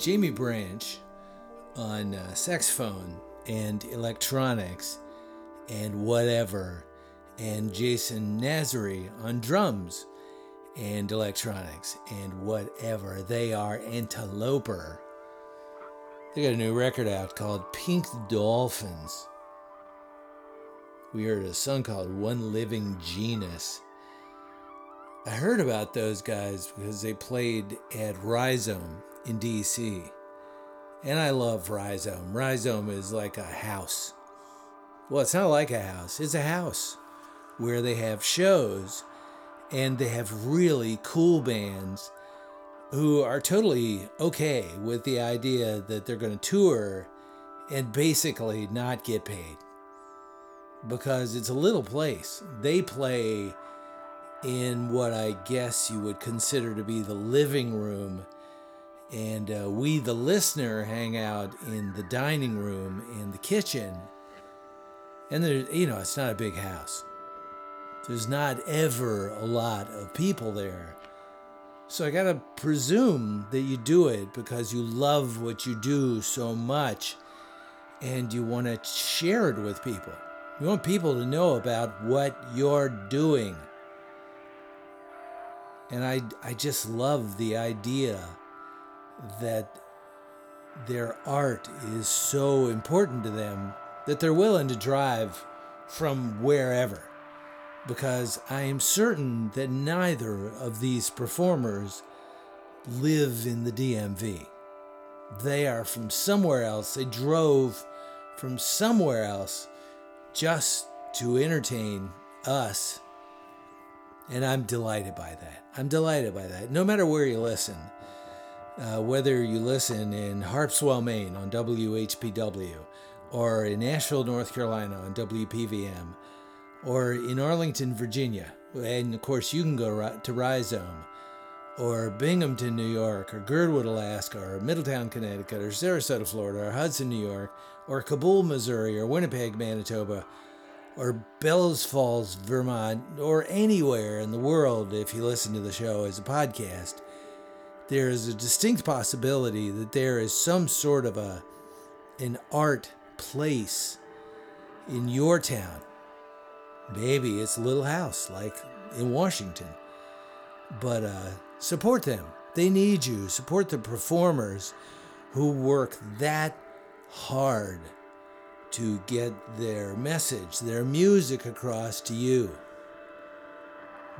Jamie Branch on uh, saxophone and electronics and whatever, and Jason Nazary on drums and electronics and whatever. They are Anteloper. They got a new record out called Pink Dolphins. We heard a song called One Living Genus. I heard about those guys because they played at Rhizome in DC. And I love Rhizome. Rhizome is like a house. Well, it's not like a house, it's a house where they have shows and they have really cool bands who are totally okay with the idea that they're going to tour and basically not get paid because it's a little place. They play in what I guess you would consider to be the living room, and uh, we, the listener, hang out in the dining room in the kitchen. And there, you know, it's not a big house. There's not ever a lot of people there. So I gotta presume that you do it because you love what you do so much and you want to share it with people. You want people to know about what you're doing. And I, I just love the idea that their art is so important to them that they're willing to drive from wherever. Because I am certain that neither of these performers live in the DMV. They are from somewhere else. They drove from somewhere else just to entertain us and I'm delighted by that. I'm delighted by that. No matter where you listen, uh, whether you listen in Harpswell, Maine on WHPW, or in Asheville, North Carolina on WPVM, or in Arlington, Virginia, and of course you can go to Rhizome, or Binghamton, New York, or Girdwood, Alaska, or Middletown, Connecticut, or Sarasota, Florida, or Hudson, New York, or Cabool, Missouri, or Winnipeg, Manitoba, or Bellows Falls, Vermont, or anywhere in the world if you listen to the show as a podcast, there is a distinct possibility that there is some sort of a an art place in your town. Maybe it's a little house like in Washington. But uh, support them. They need you. Support the performers who work that hard to get their message, their music across to you.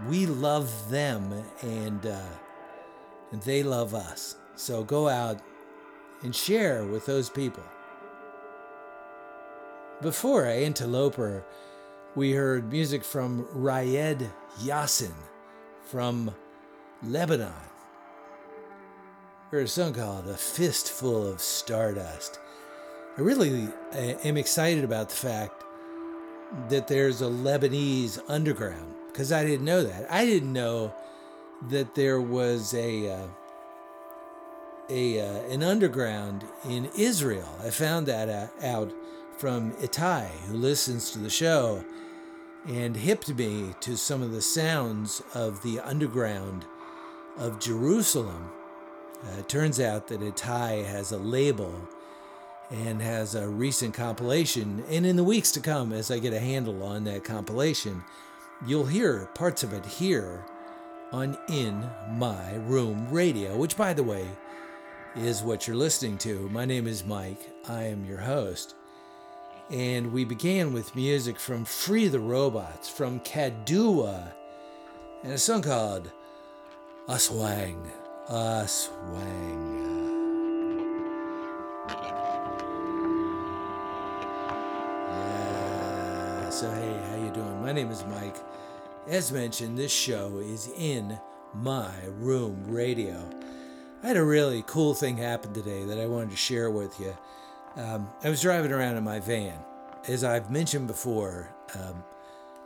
We love them and, uh, and they love us. So go out and share with those people. Before Anteloper, we heard music from Raed Yassin from Lebanon. We heard a song called A Fistful of Stardust. I really uh, am excited about the fact that there's a Lebanese underground because I didn't know that. I didn't know that there was a uh, a uh, an underground in Israel. I found that uh, out from Itai, who listens to the show, and hipped me to some of the sounds of the underground of Jerusalem. Uh, it turns out that Itai has a label and has a recent compilation. And in the weeks to come, as I get a handle on that compilation, you'll hear parts of it here on In My Room Radio, which, by the way, is what you're listening to. My name is Mike, I am your host. And we began with music from Free the Robots, from Kadua, and a song called A Swang. Aswang. Aswang. So hey, how you doing? My name is Mike. As mentioned, this show is in my room radio. I had a really cool thing happen today that I wanted to share with you. Um, I was driving around in my van. As I've mentioned before, um,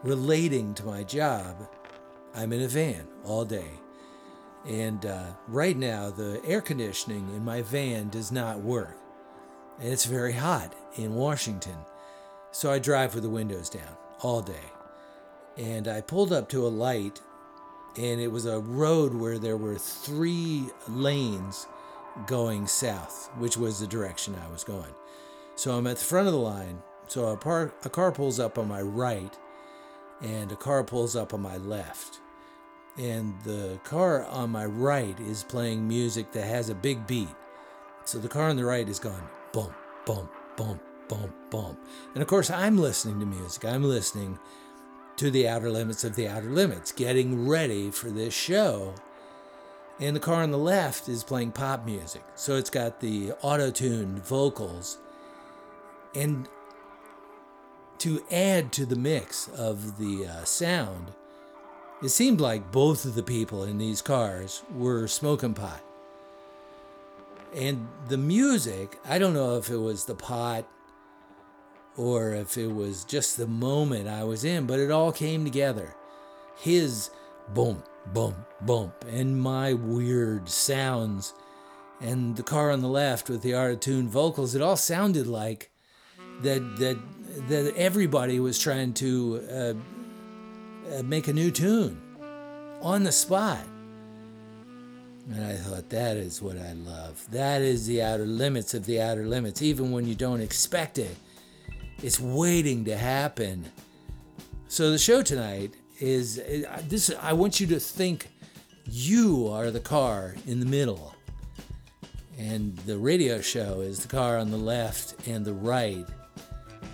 relating to my job, I'm in a van all day. And uh, right now, the air conditioning in my van does not work. And it's very hot in Washington. So I drive with the windows down all day. And I pulled up to a light, and it was a road where there were three lanes going south, which was the direction I was going. So I'm at the front of the line. So a, par- a car pulls up on my right, and a car pulls up on my left. And the car on my right is playing music that has a big beat. So the car on the right is going boom, boom, boom, boom, boom. And of course, I'm listening to music. I'm listening to the outer limits of the outer limits, getting ready for this show. And the car on the left is playing pop music. So it's got the auto tuned vocals. And to add to the mix of the uh, sound, it seemed like both of the people in these cars were smoking pot. And the music, I don't know if it was the pot or if it was just the moment I was in, but it all came together. His boom, boom, boom, and my weird sounds, and the car on the left with the out tune vocals, it all sounded like that that that everybody was trying to uh, uh, make a new tune on the spot. And I thought, that is what I love. That is the outer limits of the outer limits, even when you don't expect it. It's waiting to happen. So the show tonight is this. I want you to think you are the car in the middle, and the radio show is the car on the left and the right,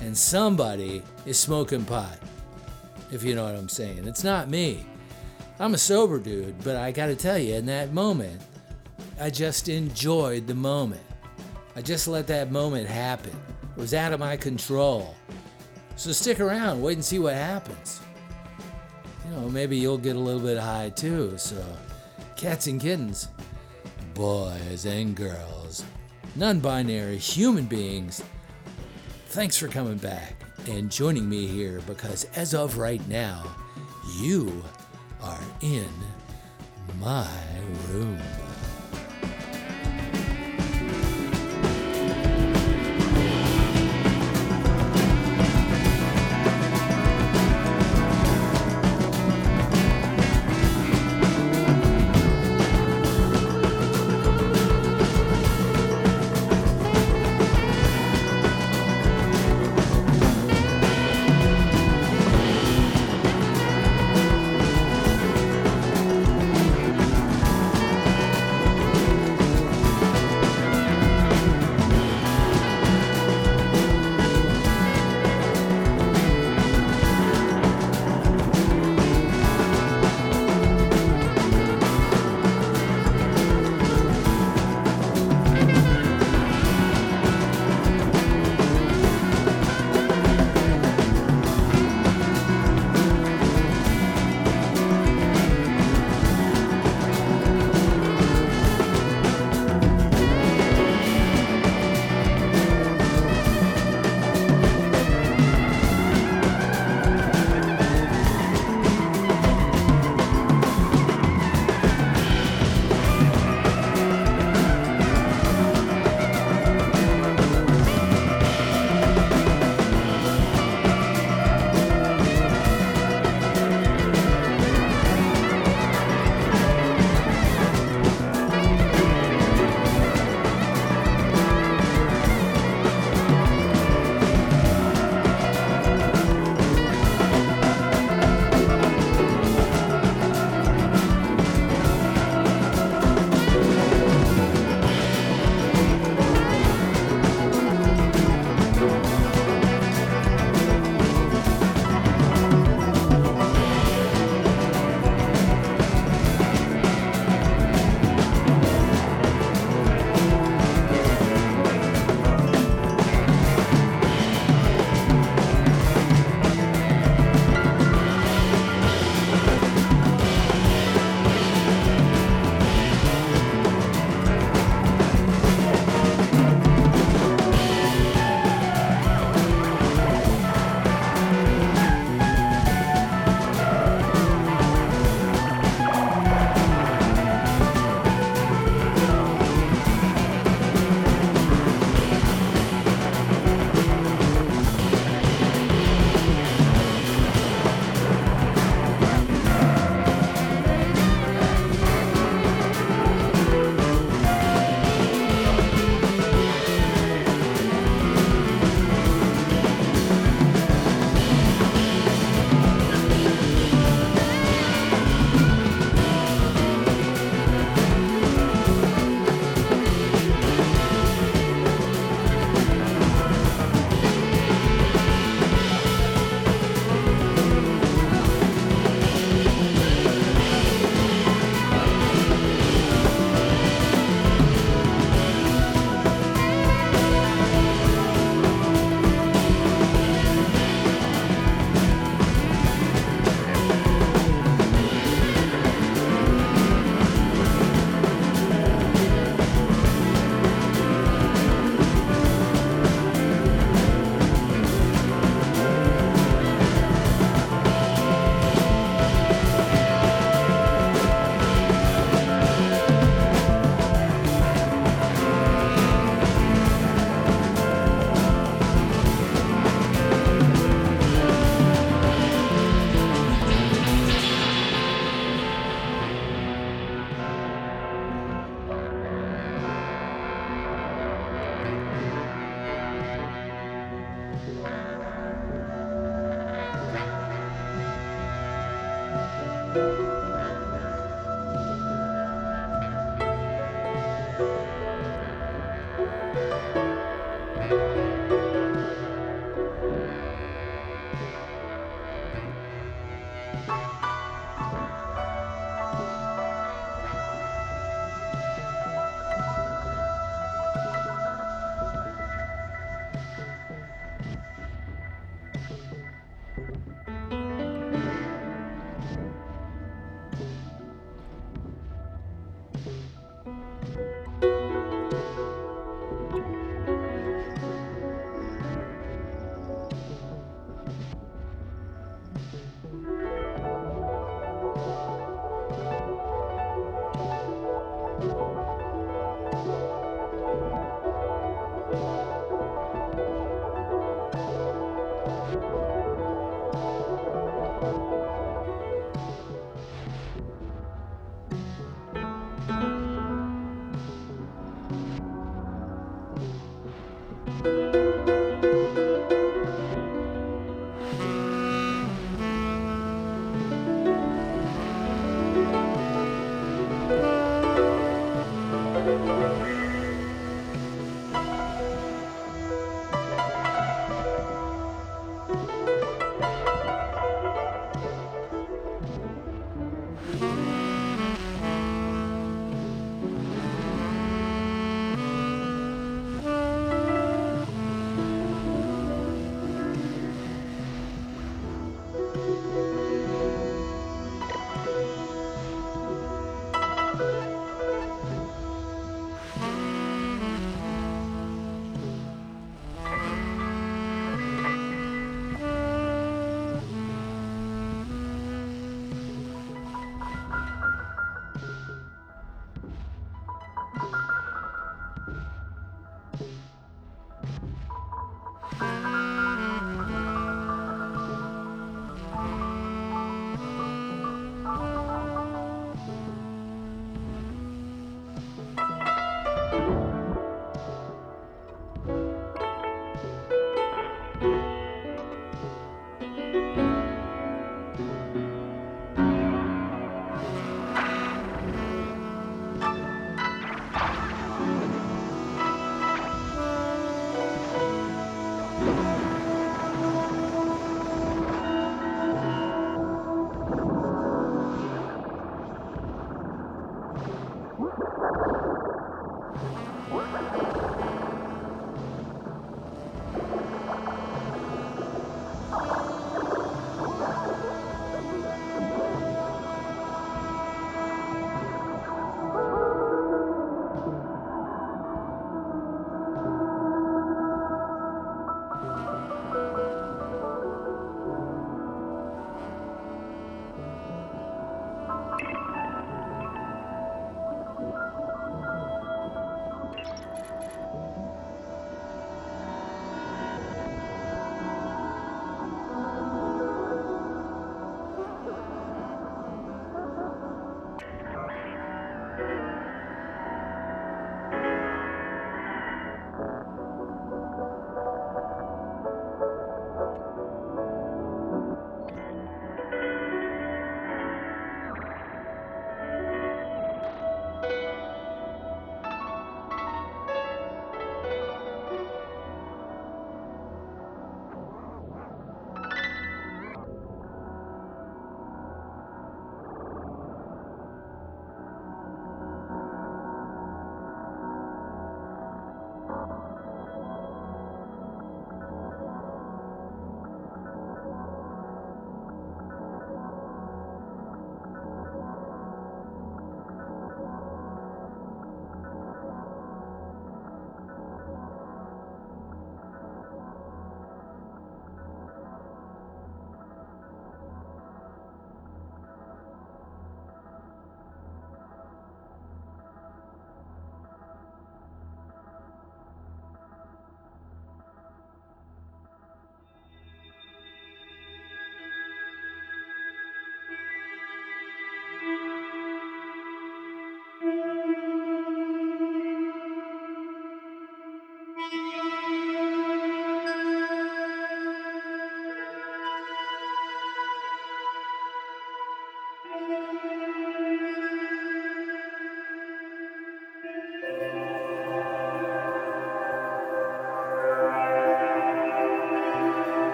and somebody is smoking pot. If you know what I'm saying, it's not me. I'm a sober dude, but I gotta tell you, in that moment, I just enjoyed the moment. I just let that moment happen. Was out of my control. So stick around, wait and see what happens. You know, maybe you'll get a little bit high too. So, cats and kittens, boys and girls, non binary human beings, thanks for coming back and joining me here because as of right now, you are in my room.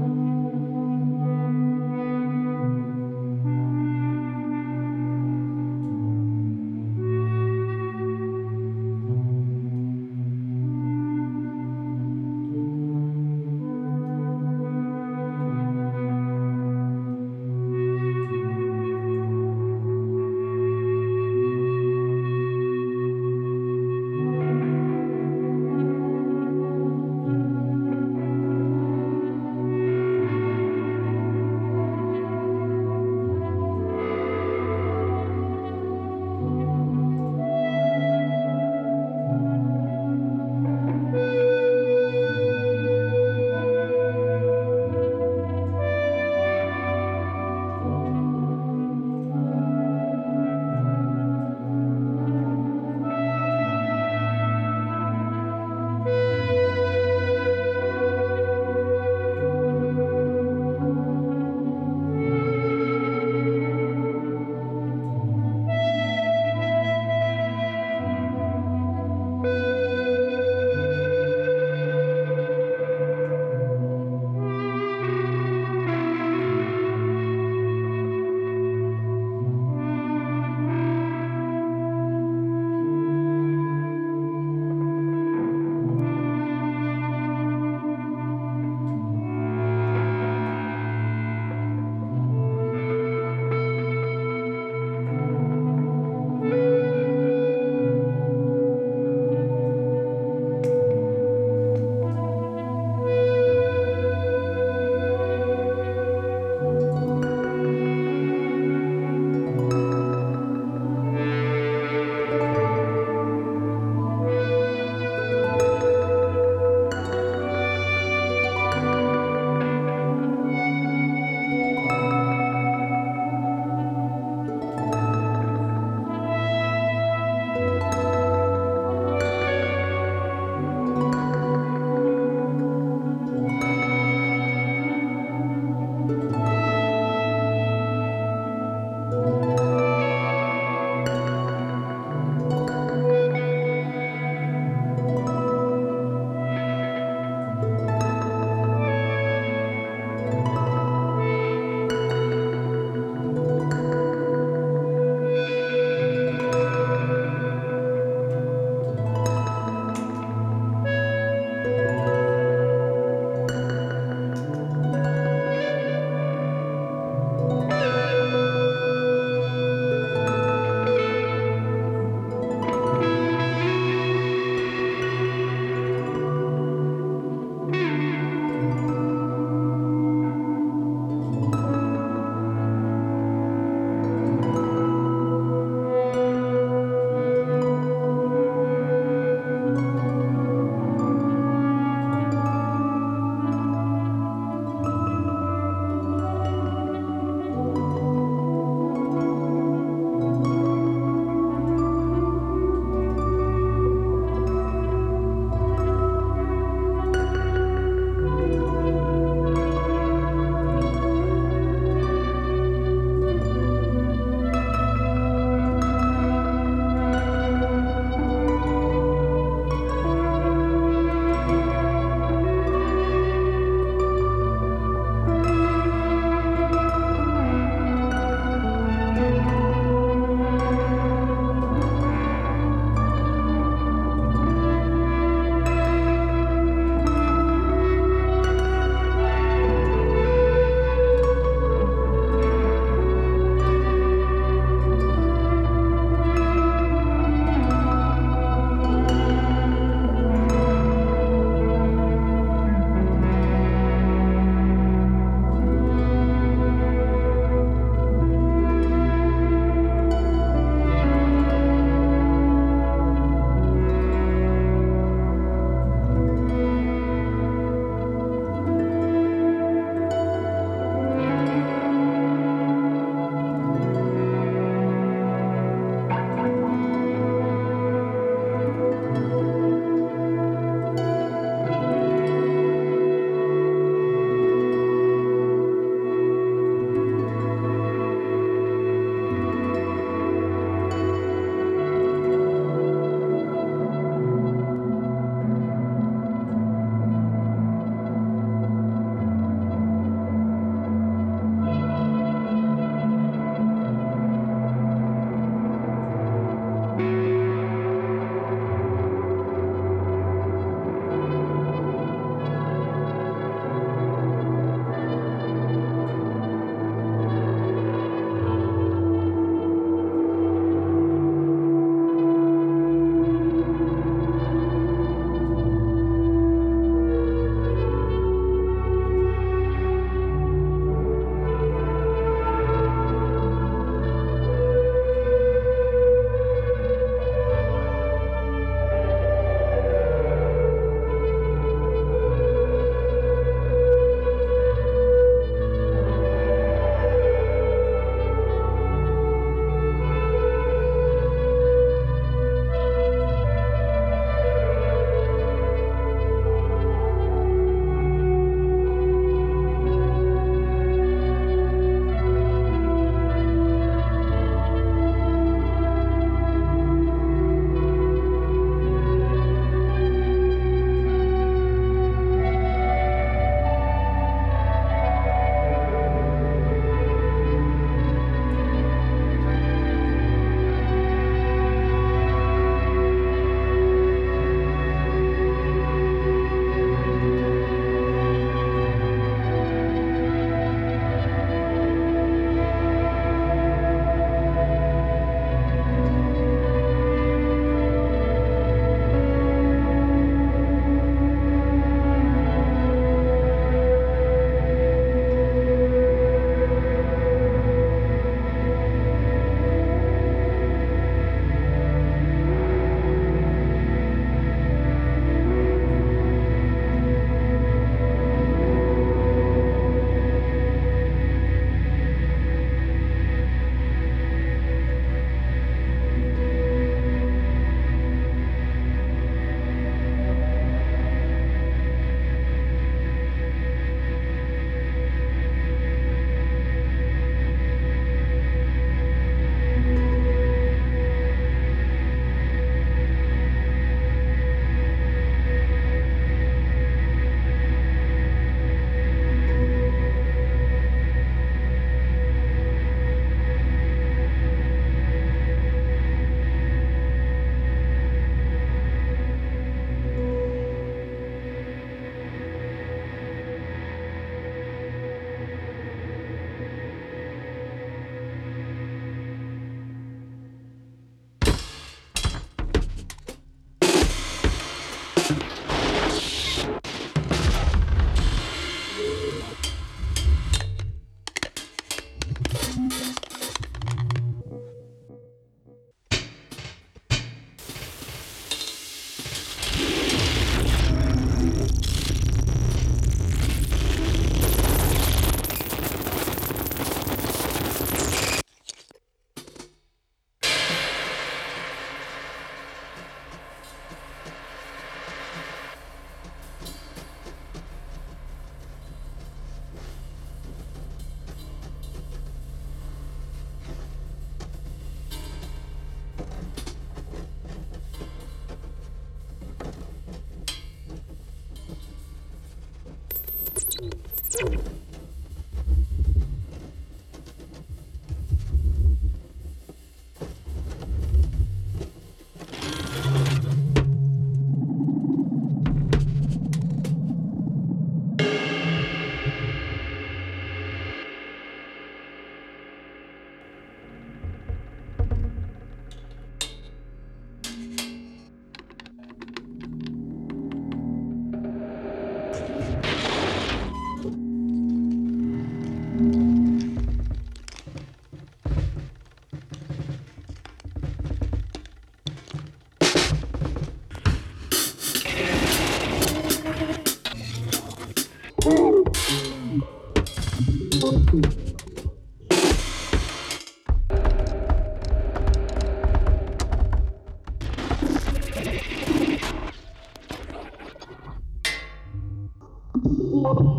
Amen.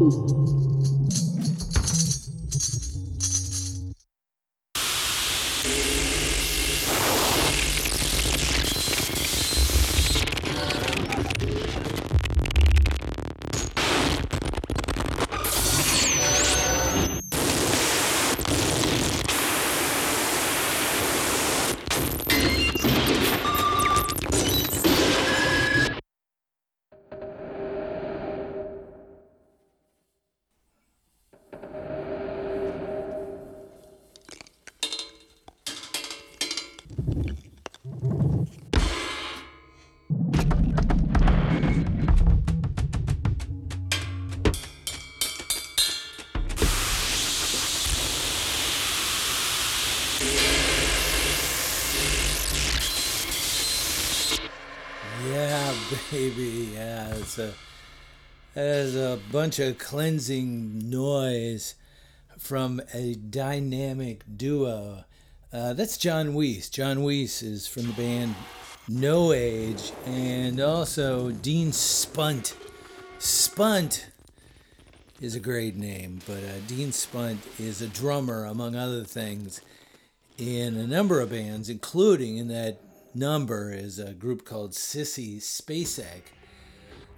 Thank you. Baby. Yeah, it's a there's a bunch of cleansing noise from a dynamic duo. Uh, that's John Weise. John Weise is from the band No Age, and also Dean Spunt. Spunt is a great name, but uh, Dean Spunt is a drummer, among other things, in a number of bands, including in that number is a group called Sissy Spacek.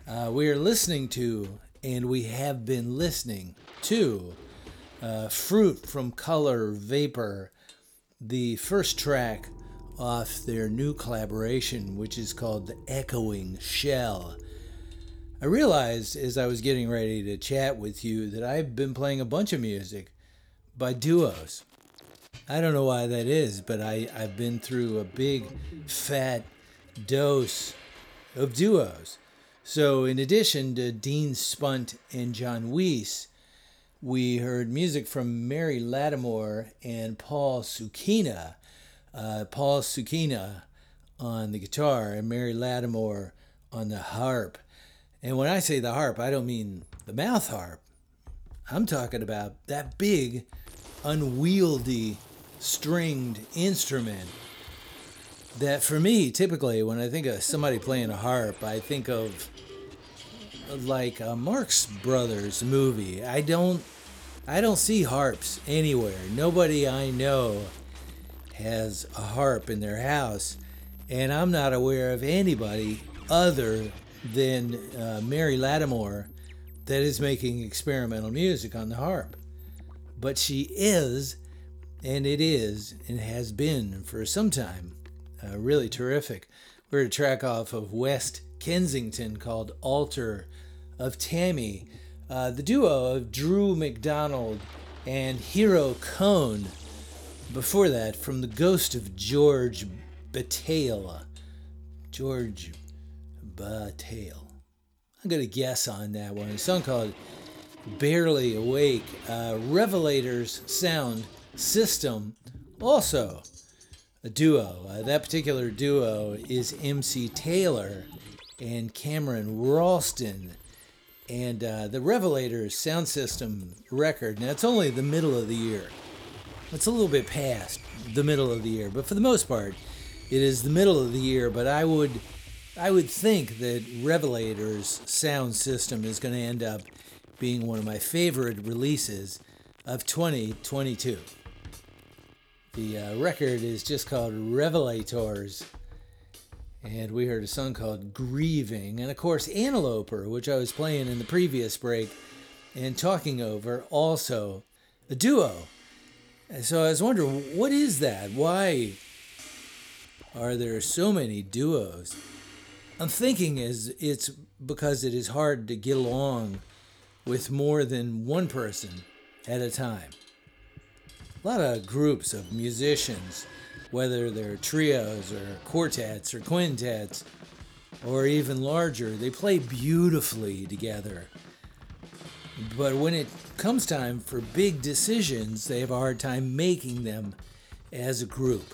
Uh, we are listening to, and we have been listening to, uh, Fruit from Color Vapor, the first track off their new collaboration, which is called The Echoing Shell. I realized as I was getting ready to chat with you that I've been playing a bunch of music by duos. I don't know why that is, but I, I've been through a big fat dose of duos. So, in addition to Dean Spunt and John Weise, we heard music from Mary Lattimore and Paul Sukeena. Uh, Paul Sukeena on the guitar and Mary Lattimore on the harp. And when I say the harp, I don't mean the mouth harp. I'm talking about that big, unwieldy stringed instrument that for me typically when i think of somebody playing a harp i think of like a marx brothers movie. I don't i don't see harps anywhere. Nobody i know has a harp in their house and i'm not aware of anybody other than uh, mary lattimore that is making experimental music on the harp. But she is and it is and has been for some time uh, really terrific. We're a track off of West Kensington called Altar of Tammy. Uh, the duo of Drew McDowall and Hiro Kone. Before that, from the ghost of George Batale. George Batale. I'm going to guess on that one. A song called Barely Awake. Uh, Revelators Sound System, also a duo. Uh, that particular duo is MC Taylor and Cameron Ralston. And uh, the Revelators sound system record, now it's only the middle of the year. It's a little bit past the middle of the year, but for the most part, it is the middle of the year. But I would, I would think that Revelators sound system is going to end up being one of my favorite releases of 2022. The uh, record is just called Revelators. And we heard a song called Grieving. And of course, Anteloper, which I was playing in the previous break and talking over, also a duo. And so I was wondering, what is that? Why are there so many duos? I'm thinking is it's because it is hard to get along with more than one person at a time a lot of groups of musicians, whether they're trios or quartets or quintets or even larger, they play beautifully together. But when it comes time for big decisions, they have a hard time making them as a group.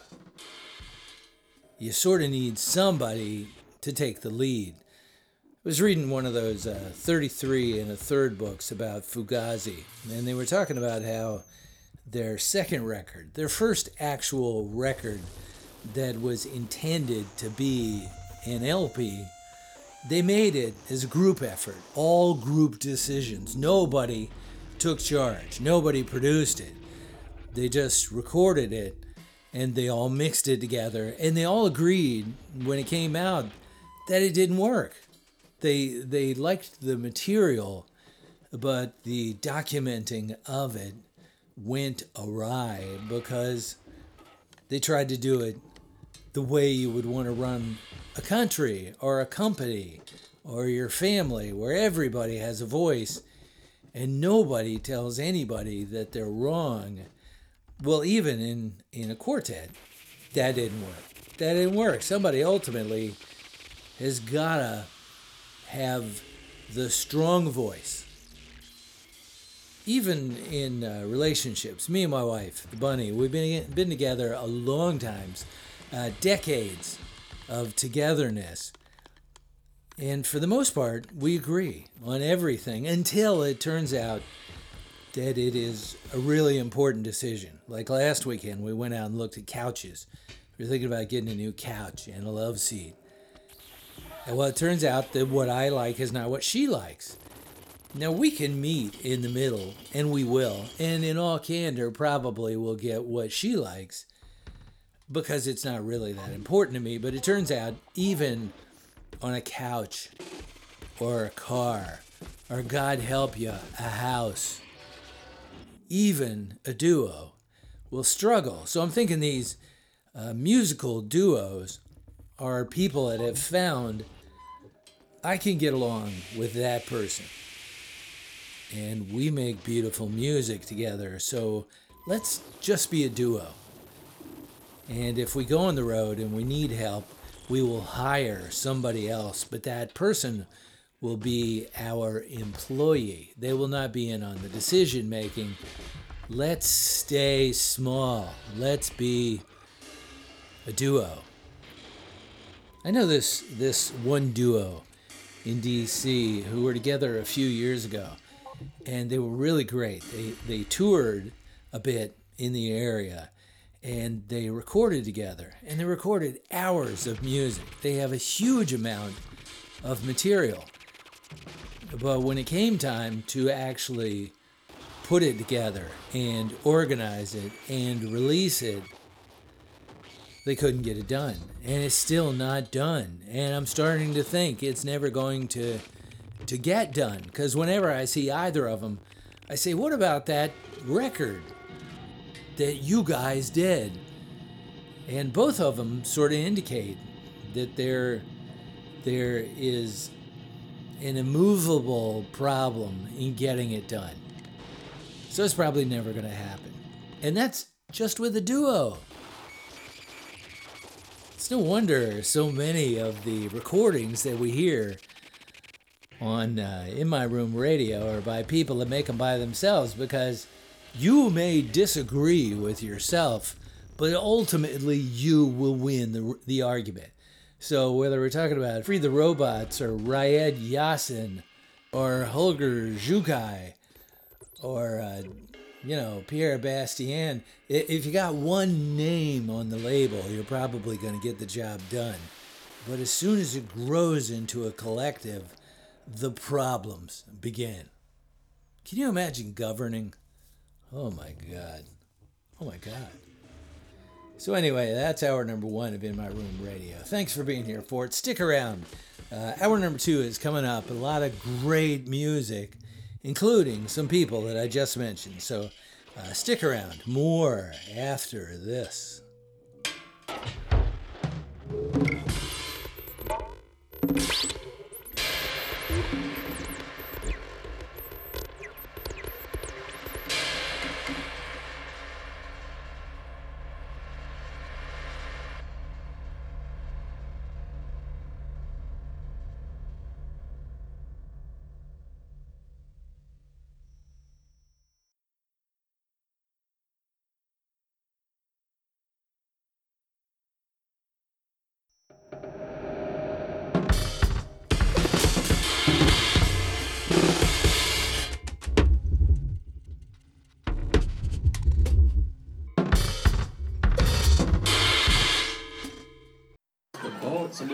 You sort of need somebody to take the lead. I was reading one of those uh, 33 and a third books about Fugazi, and they were talking about how their second record, their first actual record that was intended to be an LP, they made it as a group effort, all group decisions. Nobody took charge, nobody produced it. They just recorded it and they all mixed it together and they all agreed when it came out that it didn't work. They they liked the material, but the documenting of it went awry because they tried to do it the way you would want to run a country or a company or your family where everybody has a voice and nobody tells anybody that they're wrong. Well, even in, in a quartet, that didn't work. That didn't work. Somebody ultimately has got to have the strong voice. Even in uh, relationships, me and my wife, the bunny, we've been, been together a long times, uh, decades of togetherness. And for the most part, we agree on everything until it turns out that it is a really important decision. Like last weekend, we went out and looked at couches. We were thinking about getting a new couch and a love seat. And well, it turns out that what I like is not what she likes. Now, we can meet in the middle, and we will. And in all candor, probably will get what she likes because it's not really that important to me. But it turns out, even on a couch or a car, or God help you, a house, even a duo will struggle. So I'm thinking these uh, musical duos are people that have found I can get along with that person. And we make beautiful music together. So let's just be a duo. And if we go on the road and we need help, we will hire somebody else, but that person will be our employee. They will not be in on the decision making. Let's stay small. Let's be a duo. I know this this one duo in DC who were together a few years ago and they were really great. They they toured a bit in the area and they recorded together and they recorded hours of music. They have a huge amount of material. But when it came time to actually put it together and organize it and release it, they couldn't get it done. And it's still not done. And I'm starting to think it's never going to to get done because whenever I see either of them, I say, "What about that record that you guys did?" And both of them sort of indicate that there there is an immovable problem in getting it done. So it's probably never going to happen. And that's just with a duo. It's no wonder so many of the recordings that we hear on uh, In My Room radio or by people that make them by themselves because you may disagree with yourself, but ultimately you will win the, the argument. So whether we're talking about Free the Robots or Raed Yassin or Holger Czukay or uh, you know Pierre Bastien, if you got one name on the label, you're probably going to get the job done. But as soon as it grows into a collective, the problems began. Can you imagine governing? Oh my God. Oh my God. So, anyway, that's hour number one of In My Room Radio. Thanks for being here for it. Stick around. Uh, hour number two is coming up. A lot of great music, including some people that I just mentioned. So, uh, stick around. More after this. you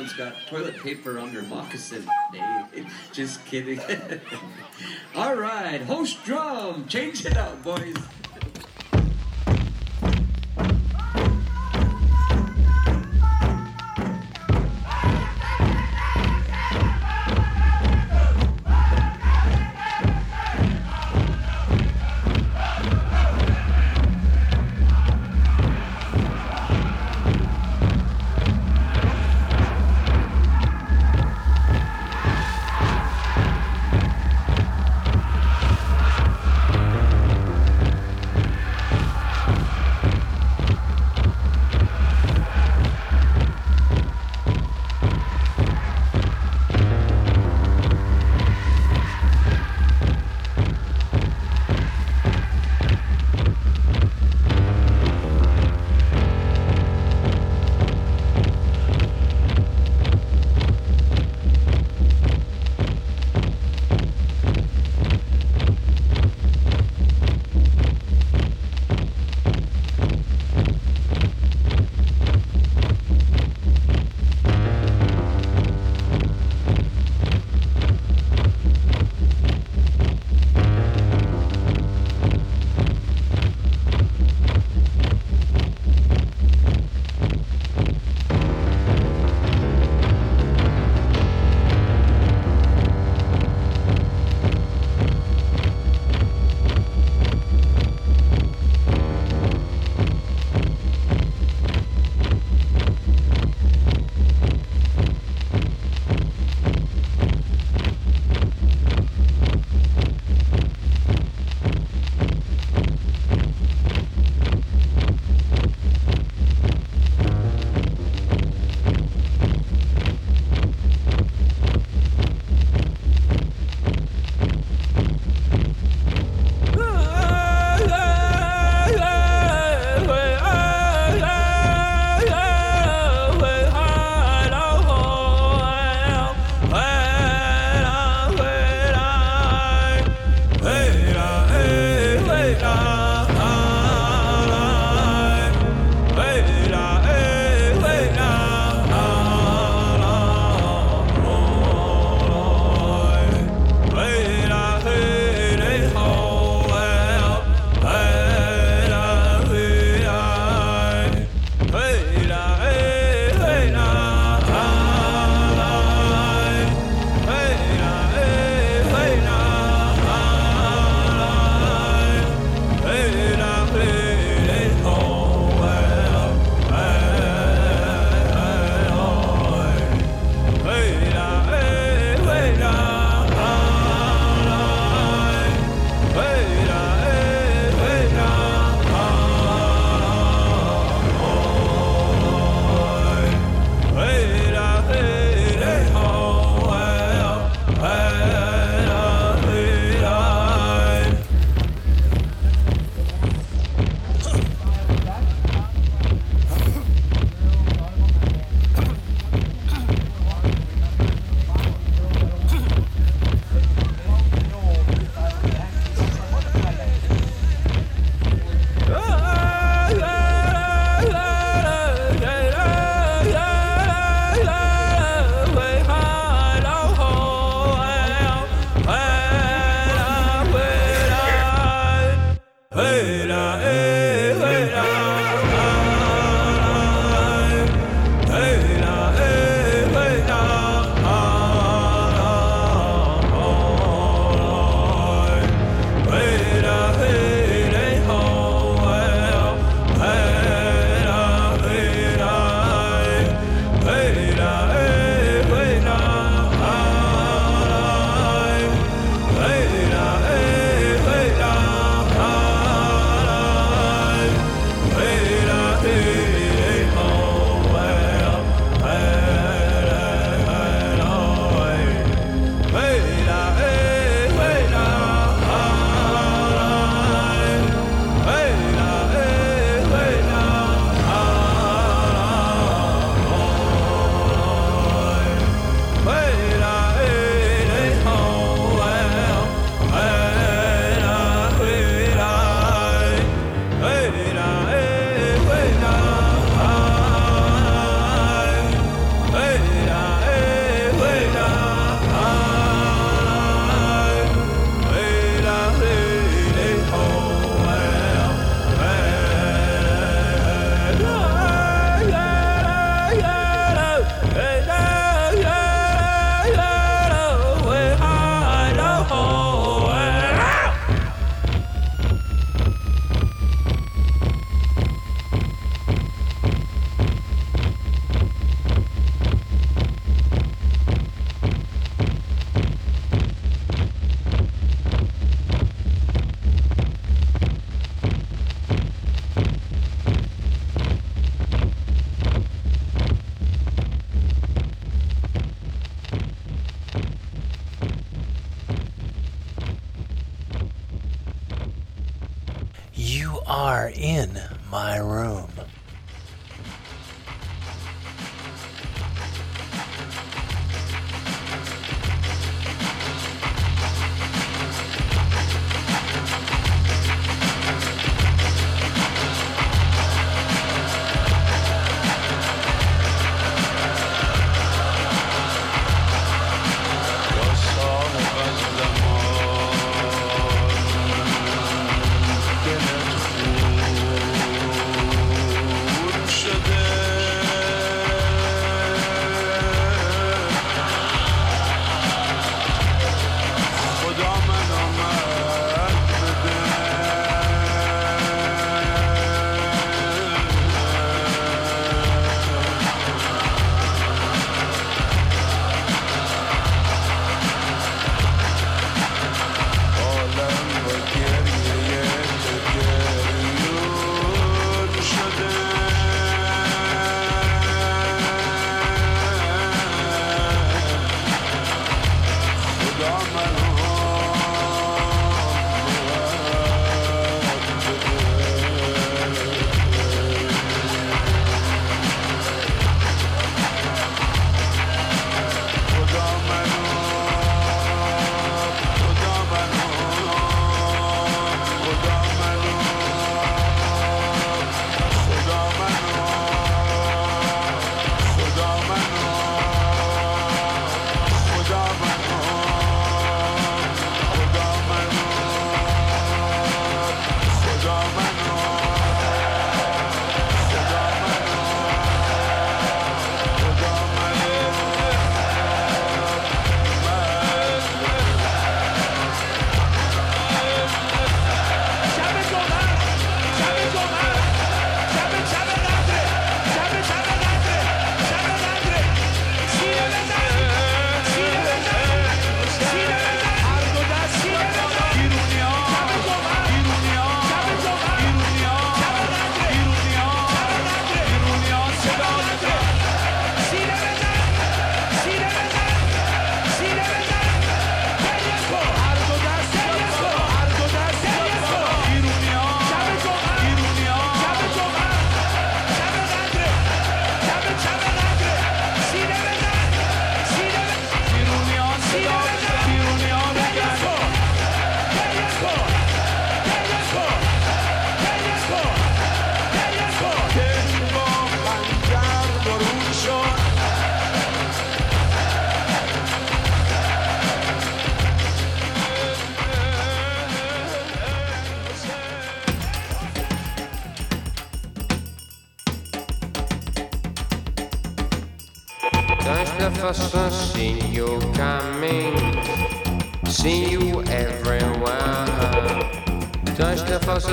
someone's got toilet paper on their moccasin. Just kidding. All right, host drum, change it up, boys.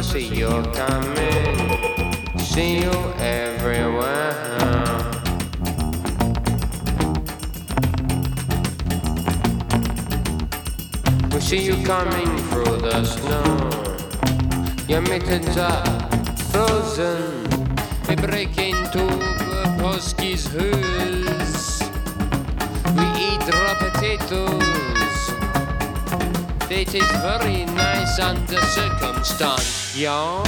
See you coming, see you everywhere. We see you coming through the snow. Your mittens are frozen. We break into Polski's hoods. We eat raw potatoes. They taste very nice under circumstance, yeah.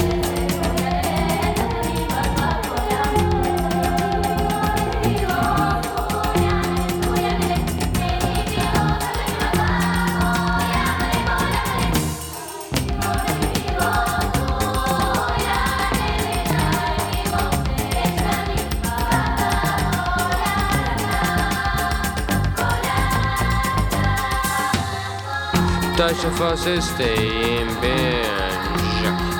Deutsche forces stay in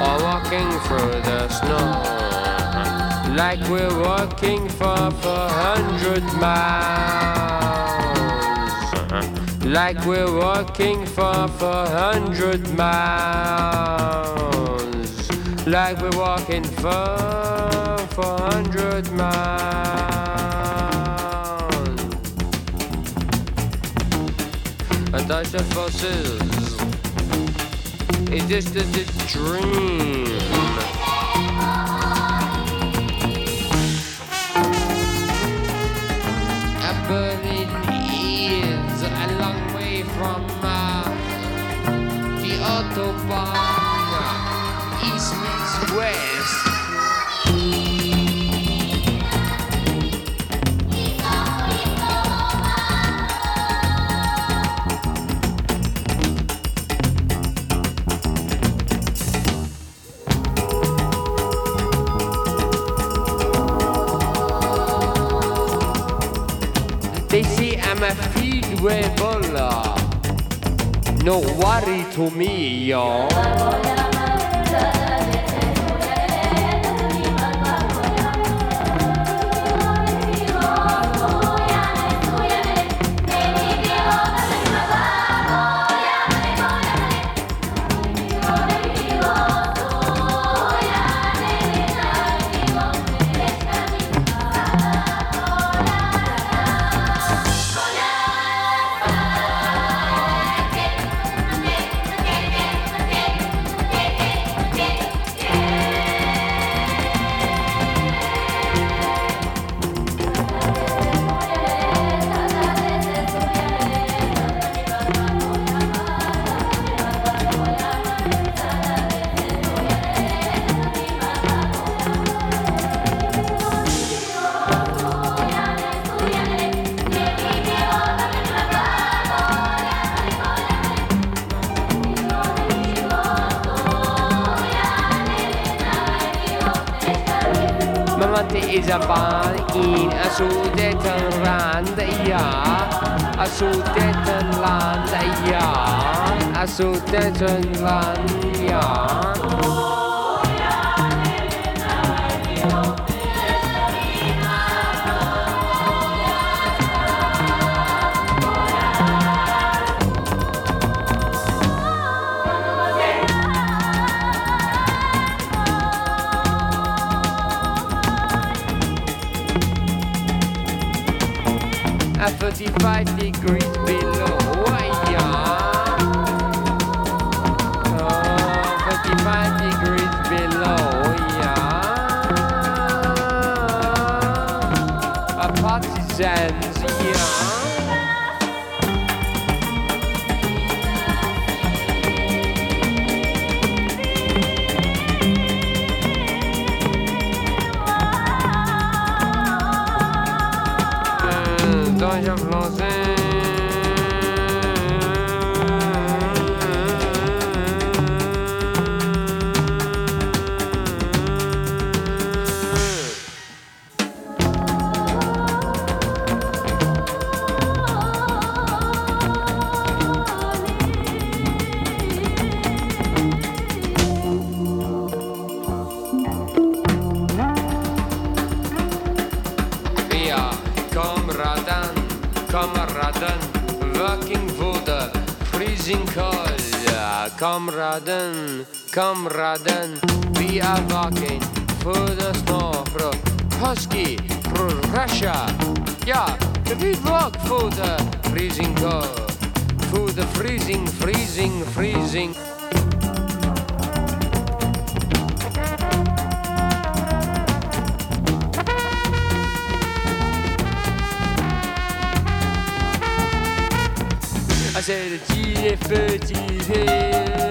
or walking through the snow. Like we're walking for 400 miles. Like we're walking for 400 miles. Like we're walking for 400 miles. And a Deutsche forces a distant dream bola. No worry to me, yo. In a Sudetenland, ja. A Sudetenland, ja. A Sudetenland, Kamraden, kamraden, vi working for the snow from Husky, from Russia. Yeah, we work for the freezing cold, for the freezing, freezing, freezing. Er I said GF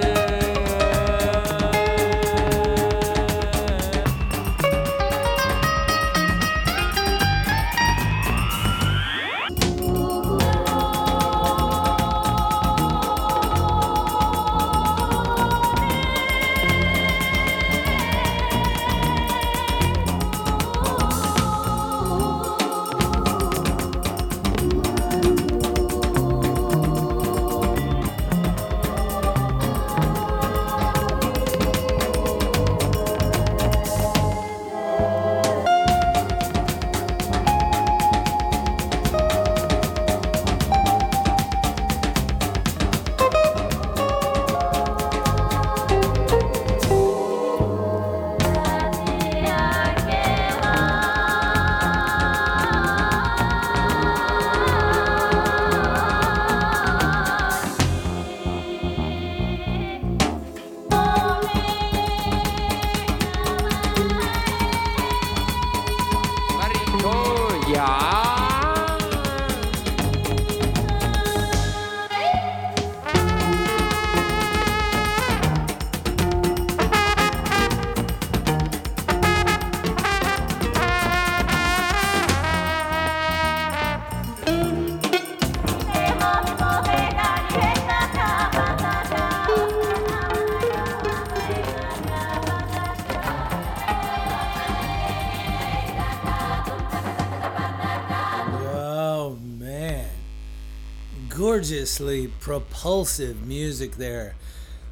propulsive music there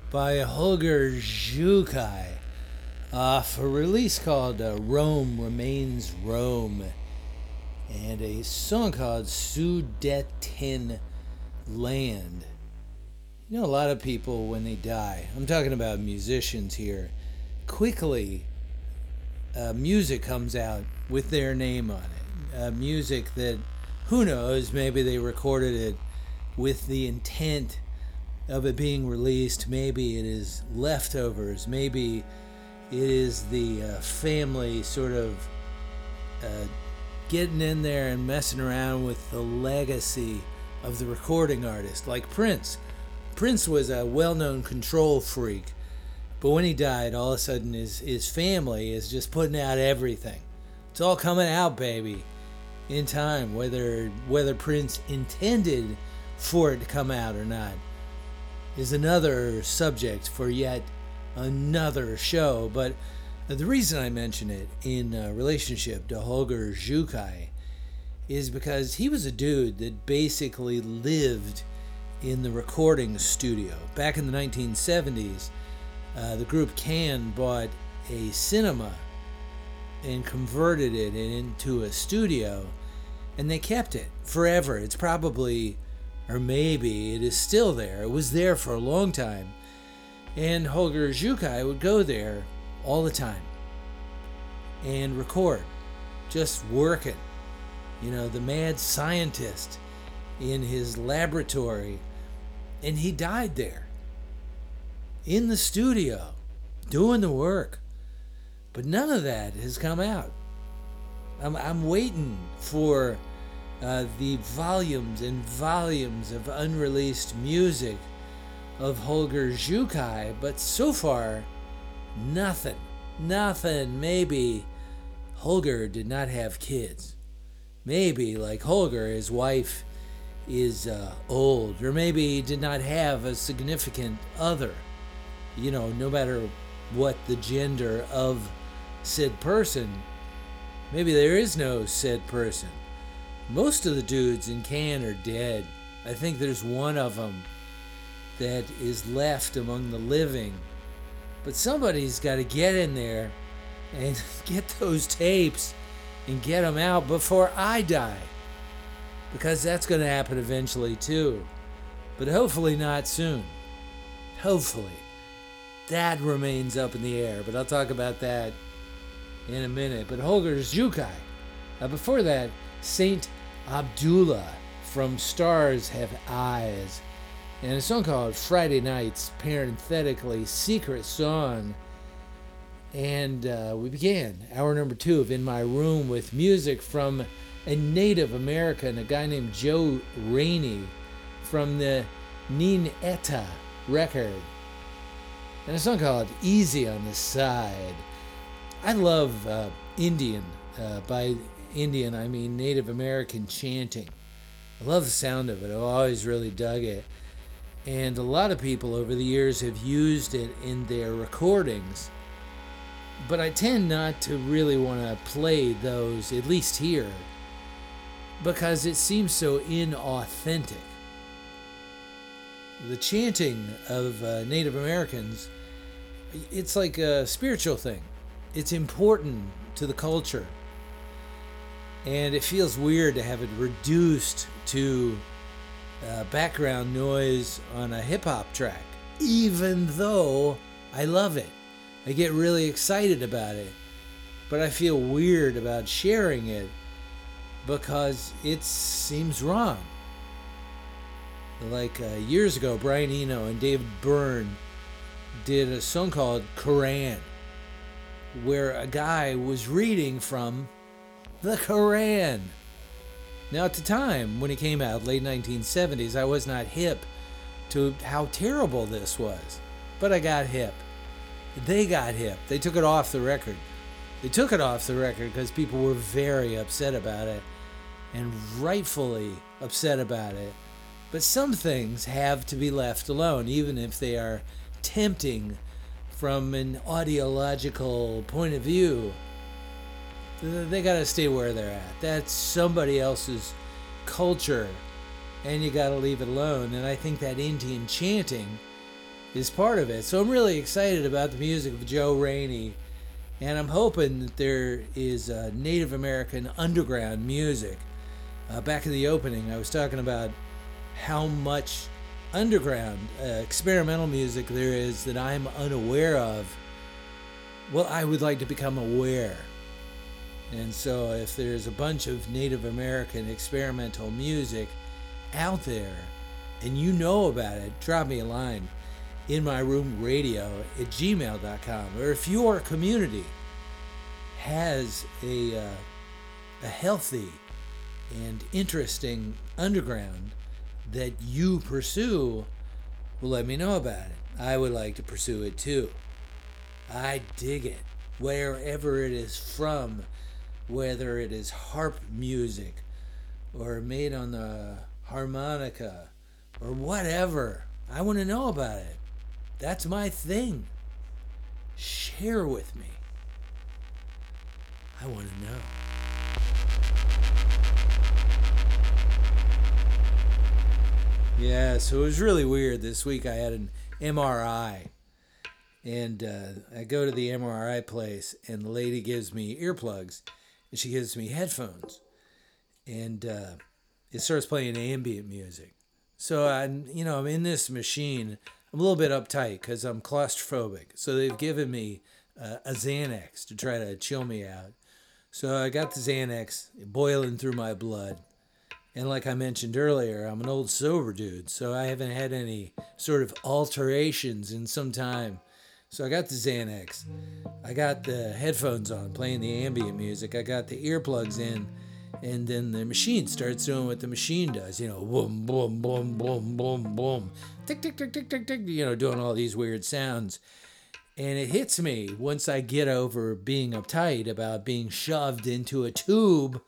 by Holger Czukay off a release called uh, Rome Remains Rome and a song called Sudeten Land. You know, a lot of people, when they die, I'm talking about musicians here, quickly uh, music comes out with their name on it. Uh, music that, who knows, maybe they recorded it with the intent of it being released. Maybe it is leftovers. Maybe it is the uh, family sort of uh, getting in there and messing around with the legacy of the recording artist, like Prince. Prince was a well known control freak, but when he died, all of a sudden his, his family is just putting out everything. It's all coming out, baby, in time, whether whether Prince intended for it to come out or not is another subject for yet another show. But the reason I mention it in uh, relationship to Holger Czukay is because he was a dude that basically lived in the recording studio. Back in the 1970s, uh, the group Can bought a cinema and converted it into a studio, and they kept it forever. It's probably, or maybe it is still there. It was there for a long time. And Holger Czukay would go there all the time and record, just working. You know, the mad scientist in his laboratory. And he died there in the studio doing the work. But none of that has come out. I'm, I'm waiting for uh, the volumes and volumes of unreleased music of Holger Czukay, but so far, nothing. Nothing. Maybe Holger did not have kids. Maybe, like Holger, his wife is uh, old, or maybe he did not have a significant other. You know, no matter what the gender of said person, maybe there is no said person. Most of the dudes in Can are dead. I think there's one of them that is left among the living. But somebody's got to get in there and get those tapes and get them out before I die. Because that's going to happen eventually too. But hopefully not soon. Hopefully. That remains up in the air, but I'll talk about that in a minute. But Holger's Czukay. Uh, before that, Saint Abdullah from Stars Have Eyes. And a song called Friday Nights, parenthetically, Secret Song. And uh, we began hour number two of In My Room with music from a Native American, a guy named Joe Rainey from the Nin Eta record. And a song called Easy on the Cide. I love uh, Indian. Uh, by Indian, I mean Native American chanting. I love the sound of it. I've always really dug it. And a lot of people over the years have used it in their recordings but I tend not to really want to play those, at least here, because it seems so inauthentic. The chanting of uh, Native Americans, it's like a spiritual thing. It's important to the culture. And it feels weird to have it reduced to uh, background noise on a hip hop track, even though I love it. I get really excited about it, but I feel weird about sharing it because it seems wrong. Like uh, years ago, Brian Eno and David Byrne did a song called Koran, where a guy was reading from the Koran. Now, at the time when it came out, late 1970s, I was not hip to how terrible this was, but I got hip they got hip. They took it off the record. They took it off the record because people were very upset about it and rightfully upset about it. But some things have to be left alone, even if they are tempting from an audiological point of view. They got to stay where they're at. That's somebody else's culture. and you got to leave it alone. And I think that Indian chanting is part of it. So I'm really excited about the music of Joe Rainey, and I'm hoping that there is uh, Native American underground music. Uh, back in the opening, I was talking about how much underground uh, experimental music there is that I'm unaware of. Well, I would like to become aware. And so, if there's a bunch of Native American experimental music out there and you know about it, drop me a line in my room radio at gmail.com. Or if your community has a, uh, a healthy and interesting underground that you pursue, well, let me know about it. I would like to pursue it too. I dig it. Wherever it is from, whether it is harp music or made on the harmonica or whatever, I want to know about it. That's my thing. Share with me. I want to know. Yeah, so it was really weird. This week I had an MRI. And uh, I go to the MRI place, and the lady gives me earplugs, and she gives me headphones. And uh, it starts playing ambient music. So I'm, you know, I'm in this machine. I'm a little bit uptight because I'm claustrophobic. So they've given me uh, a Xanax to try to chill me out. So I got the Xanax boiling through my blood. And like I mentioned earlier, I'm an old sober dude, so I haven't had any sort of alterations in some time. So I got the Xanax. I got the headphones on playing the ambient music. I got the earplugs in. And then the machine starts doing what the machine does, you know, boom, boom, boom, boom, boom, boom, tick, tick, tick, tick, tick, tick, you know, doing all these weird sounds. And it hits me once I get over being uptight about being shoved into a tube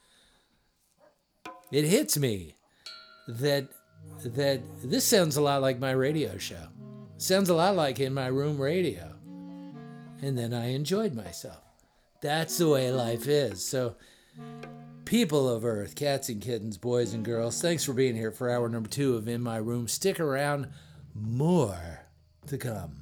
it hits me that that this sounds a lot like my radio show. Sounds a lot like in my room radio. And then I enjoyed myself. That's the way life is. So people of earth, cats and kittens, boys and girls, thanks for being here for hour number 2 of In My Room. Stick around. More to come.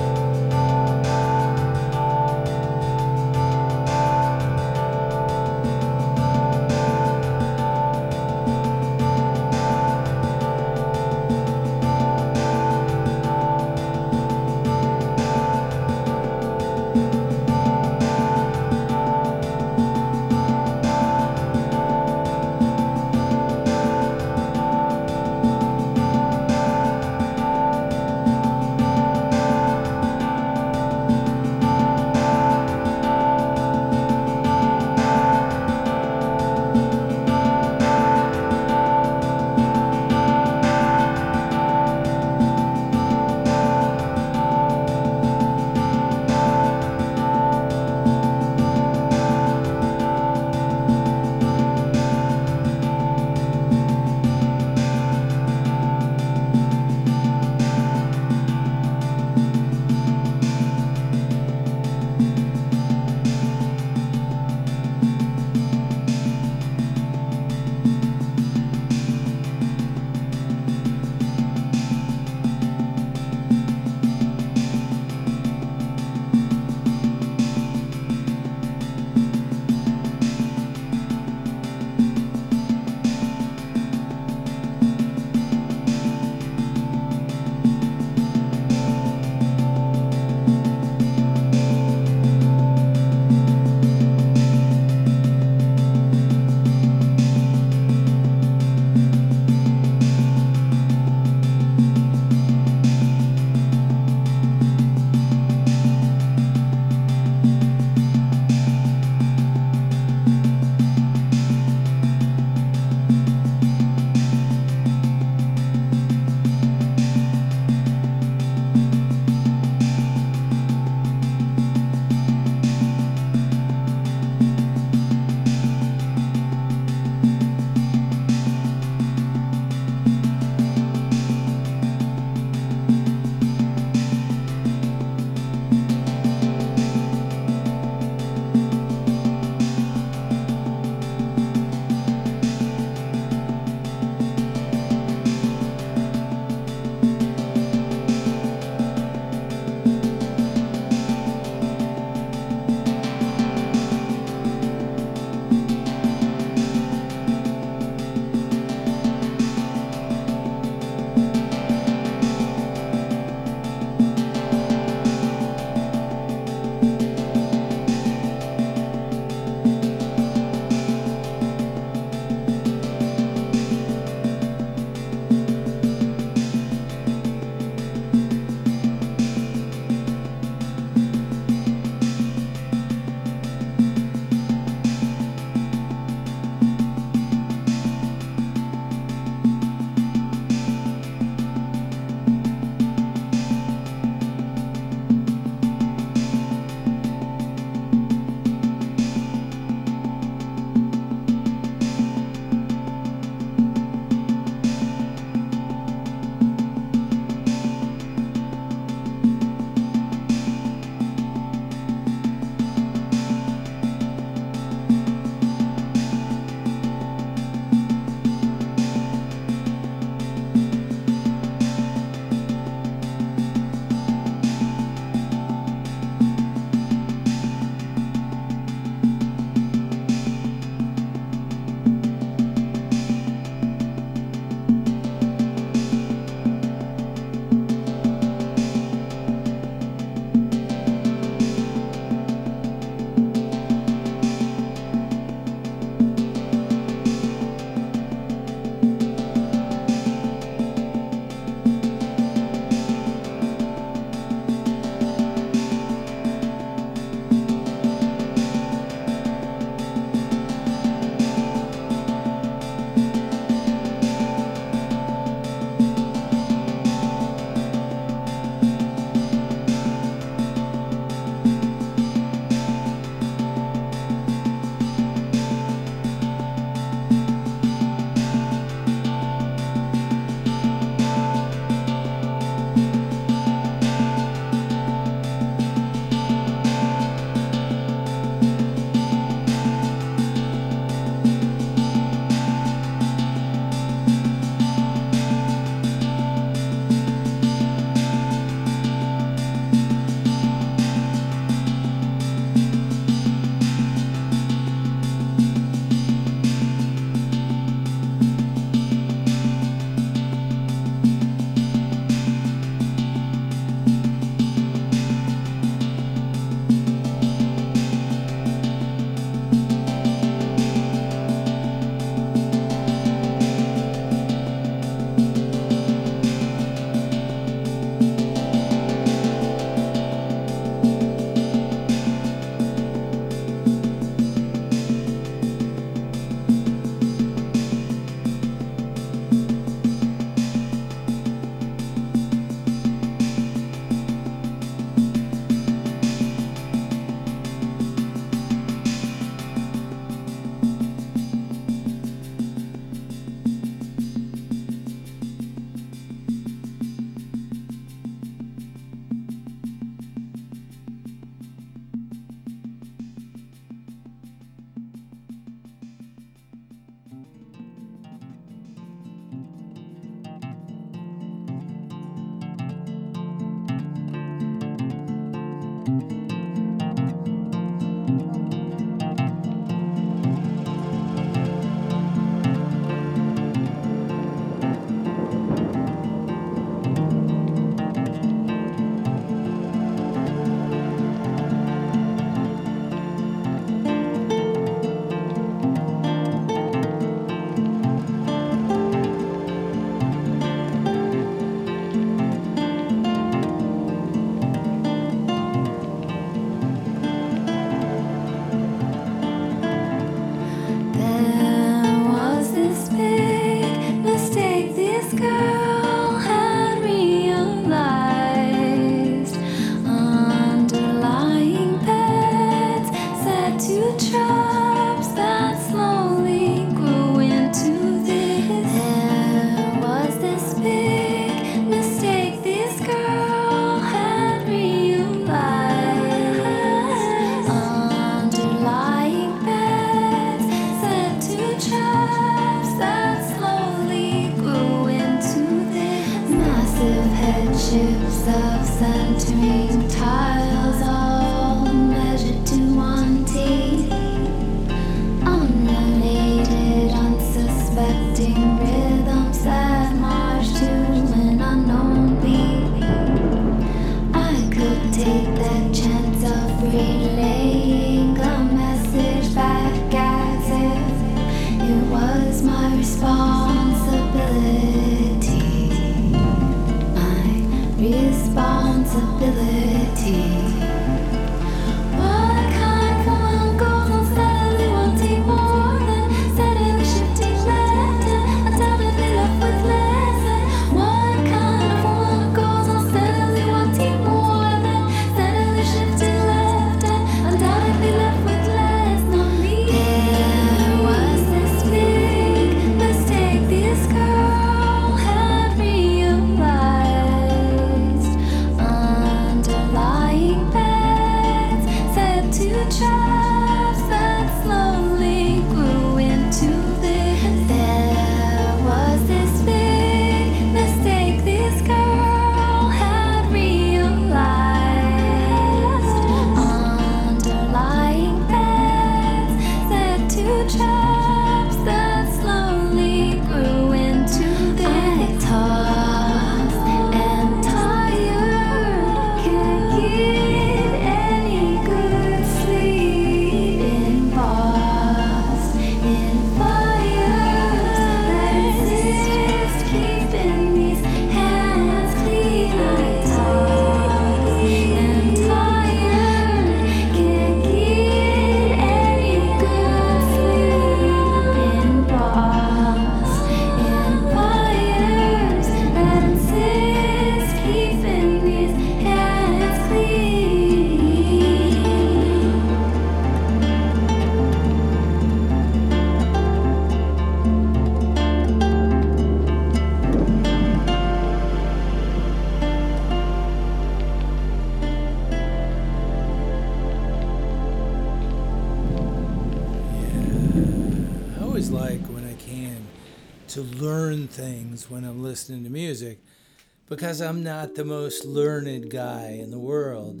Because I'm not the most learned guy in the world.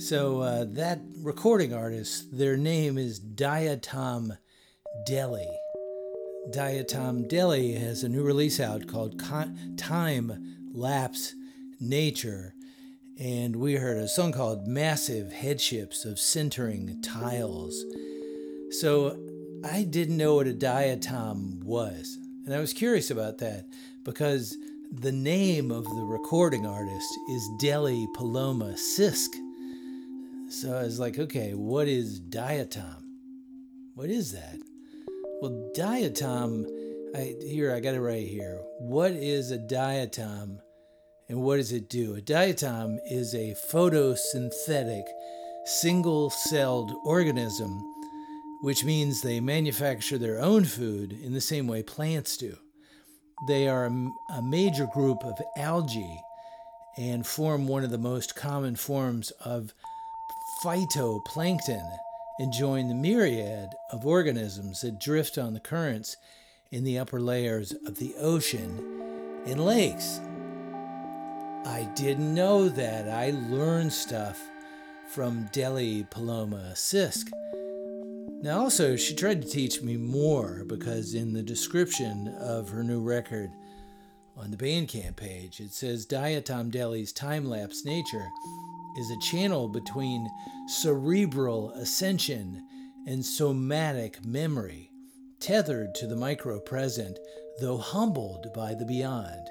So, uh, that recording artist, their name is Diatom Deli. Diatom Deli has a new release out called Time Lapse Nature. And we heard a song called Massive Headships of Centering Tiles. So I didn't know what a diatom was. And I was curious about that because the name of the recording artist is Deli Paloma Sisk. So I was like, okay, what is diatom? What is that? Well, diatom, I, here, I got it right here. What is a diatom and what does it do? A diatom is a photosynthetic, single celled organism which means they manufacture their own food in the same way plants do. They are a, major group of algae and form one of the most common forms of phytoplankton and join the myriad of organisms that drift on the currents in the upper layers of the ocean and lakes. I didn't know that. I learned stuff from Deli Paloma Sisk. Now, also, she tried to teach me more because in the description of her new record on the Bandcamp page, it says Diatom Deli's time lapse nature is a channel between cerebral ascension and somatic memory, tethered to the micro present, though humbled by the beyond,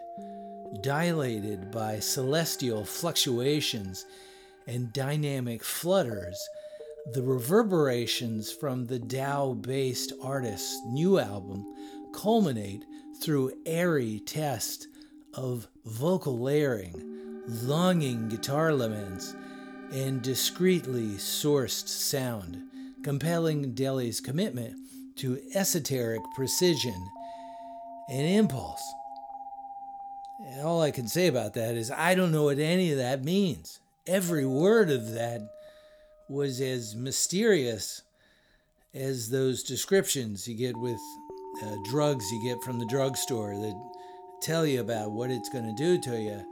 dilated by celestial fluctuations and dynamic flutters the reverberations from the Taos based artist's new album culminate through airy test of vocal layering, longing guitar laments, and discreetly sourced sound, compelling Deli's commitment to esoteric precision and impulse. All I can say about that is I don't know what any of that means. Every word of that was as mysterious as those descriptions you get with uh, drugs you get from the drugstore that tell you about what it's going to do to you.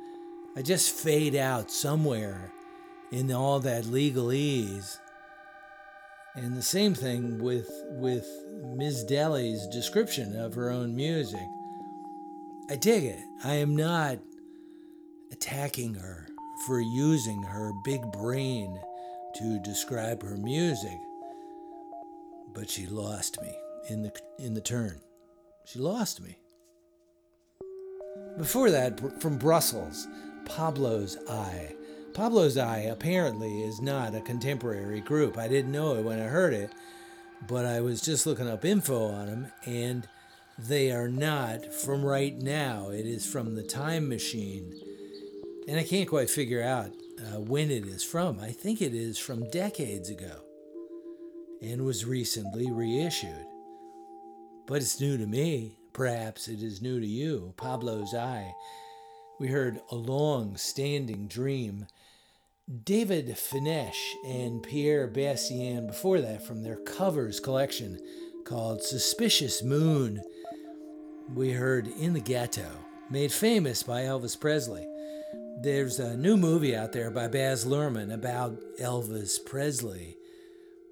I just fade out somewhere in all that legalese. And the same thing with with Ms. Deli's description of her own music. I dig it. I am not attacking her for using her big brain to describe her music. But she lost me in the in the turn. She lost me. Before that, from Brussels, Pablo's Eye. Pablo's Eye apparently is not a contemporary group. I didn't know it when I heard it, but I was just looking up info on them, and they are not from right now. It is from the Time Machine. And I can't quite figure out uh, when it is from. I think it is from decades ago and was recently reissued. But it's new to me. Perhaps it is new to you. Pablo's Eye. We heard A Long Standing Dream. David Fenech and Pierre Bastien before that from their covers collection called Suspicious Moon. We heard In the Ghetto, made famous by Elvis Presley. There's a new movie out there by Baz Luhrmann about Elvis Presley.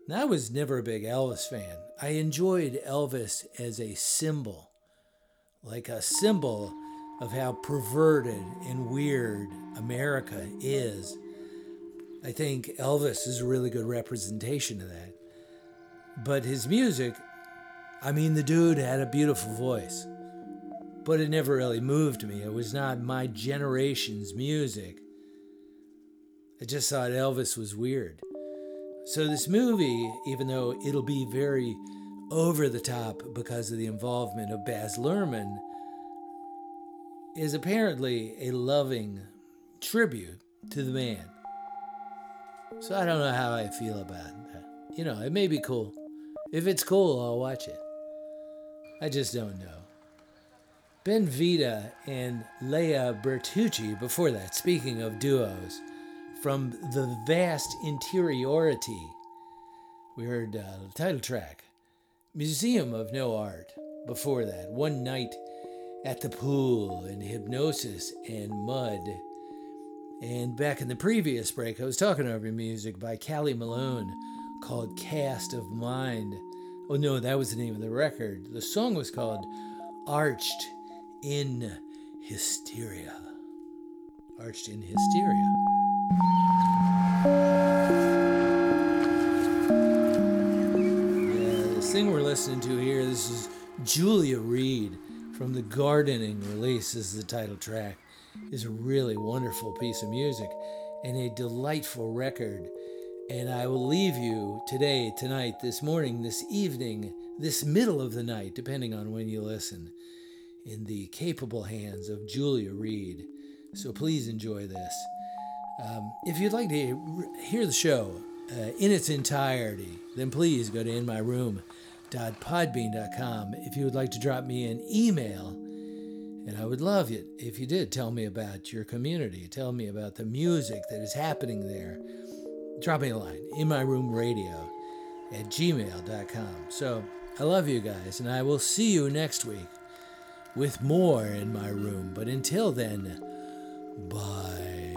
Now, I was never a big Elvis fan. I enjoyed Elvis as a symbol, like a symbol of how perverted and weird America is. I think Elvis is a really good representation of that. But his music, I mean, the dude had a beautiful voice, but it never really moved me. It was not my generation's music. I just thought Elvis was weird. So, this movie, even though it'll be very over the top because of the involvement of Baz Luhrmann, is apparently a loving tribute to the man. So I don't know how I feel about that. You know, it may be cool. If it's cool, I'll watch it. I just don't know. Ben Vida and Lea Bertucci, before that, speaking of duos, from the vast interiority, we heard uh, the title track, Museum of No Art, before that, One Night at the Pool, and Hypnosis and Mud. And back in the previous break, I was talking over music by Kali Malone called Cast of Mind. Oh, no, that was the name of the record. The song was called Arched in Hysteria. Arched in Hysteria. Yeah, this thing we're listening to here, this is Julia Reidy from the Gardening release, is the title track is a really wonderful piece of music and a delightful record. And I will leave you today, tonight, this morning, this evening, this middle of the night, depending on when you listen, in the capable hands of Julia Reidy. So please enjoy this. Um, if you'd like to hear the show uh, in its entirety, then please go to inmyroom.podbean.com. If you would like to drop me an email, and I would love it if you did tell me about your community. Tell me about the music that is happening there. Drop me a line in my room radio at gmail.com. So I love you guys, and I will see you next week with more in my room. But until then, bye.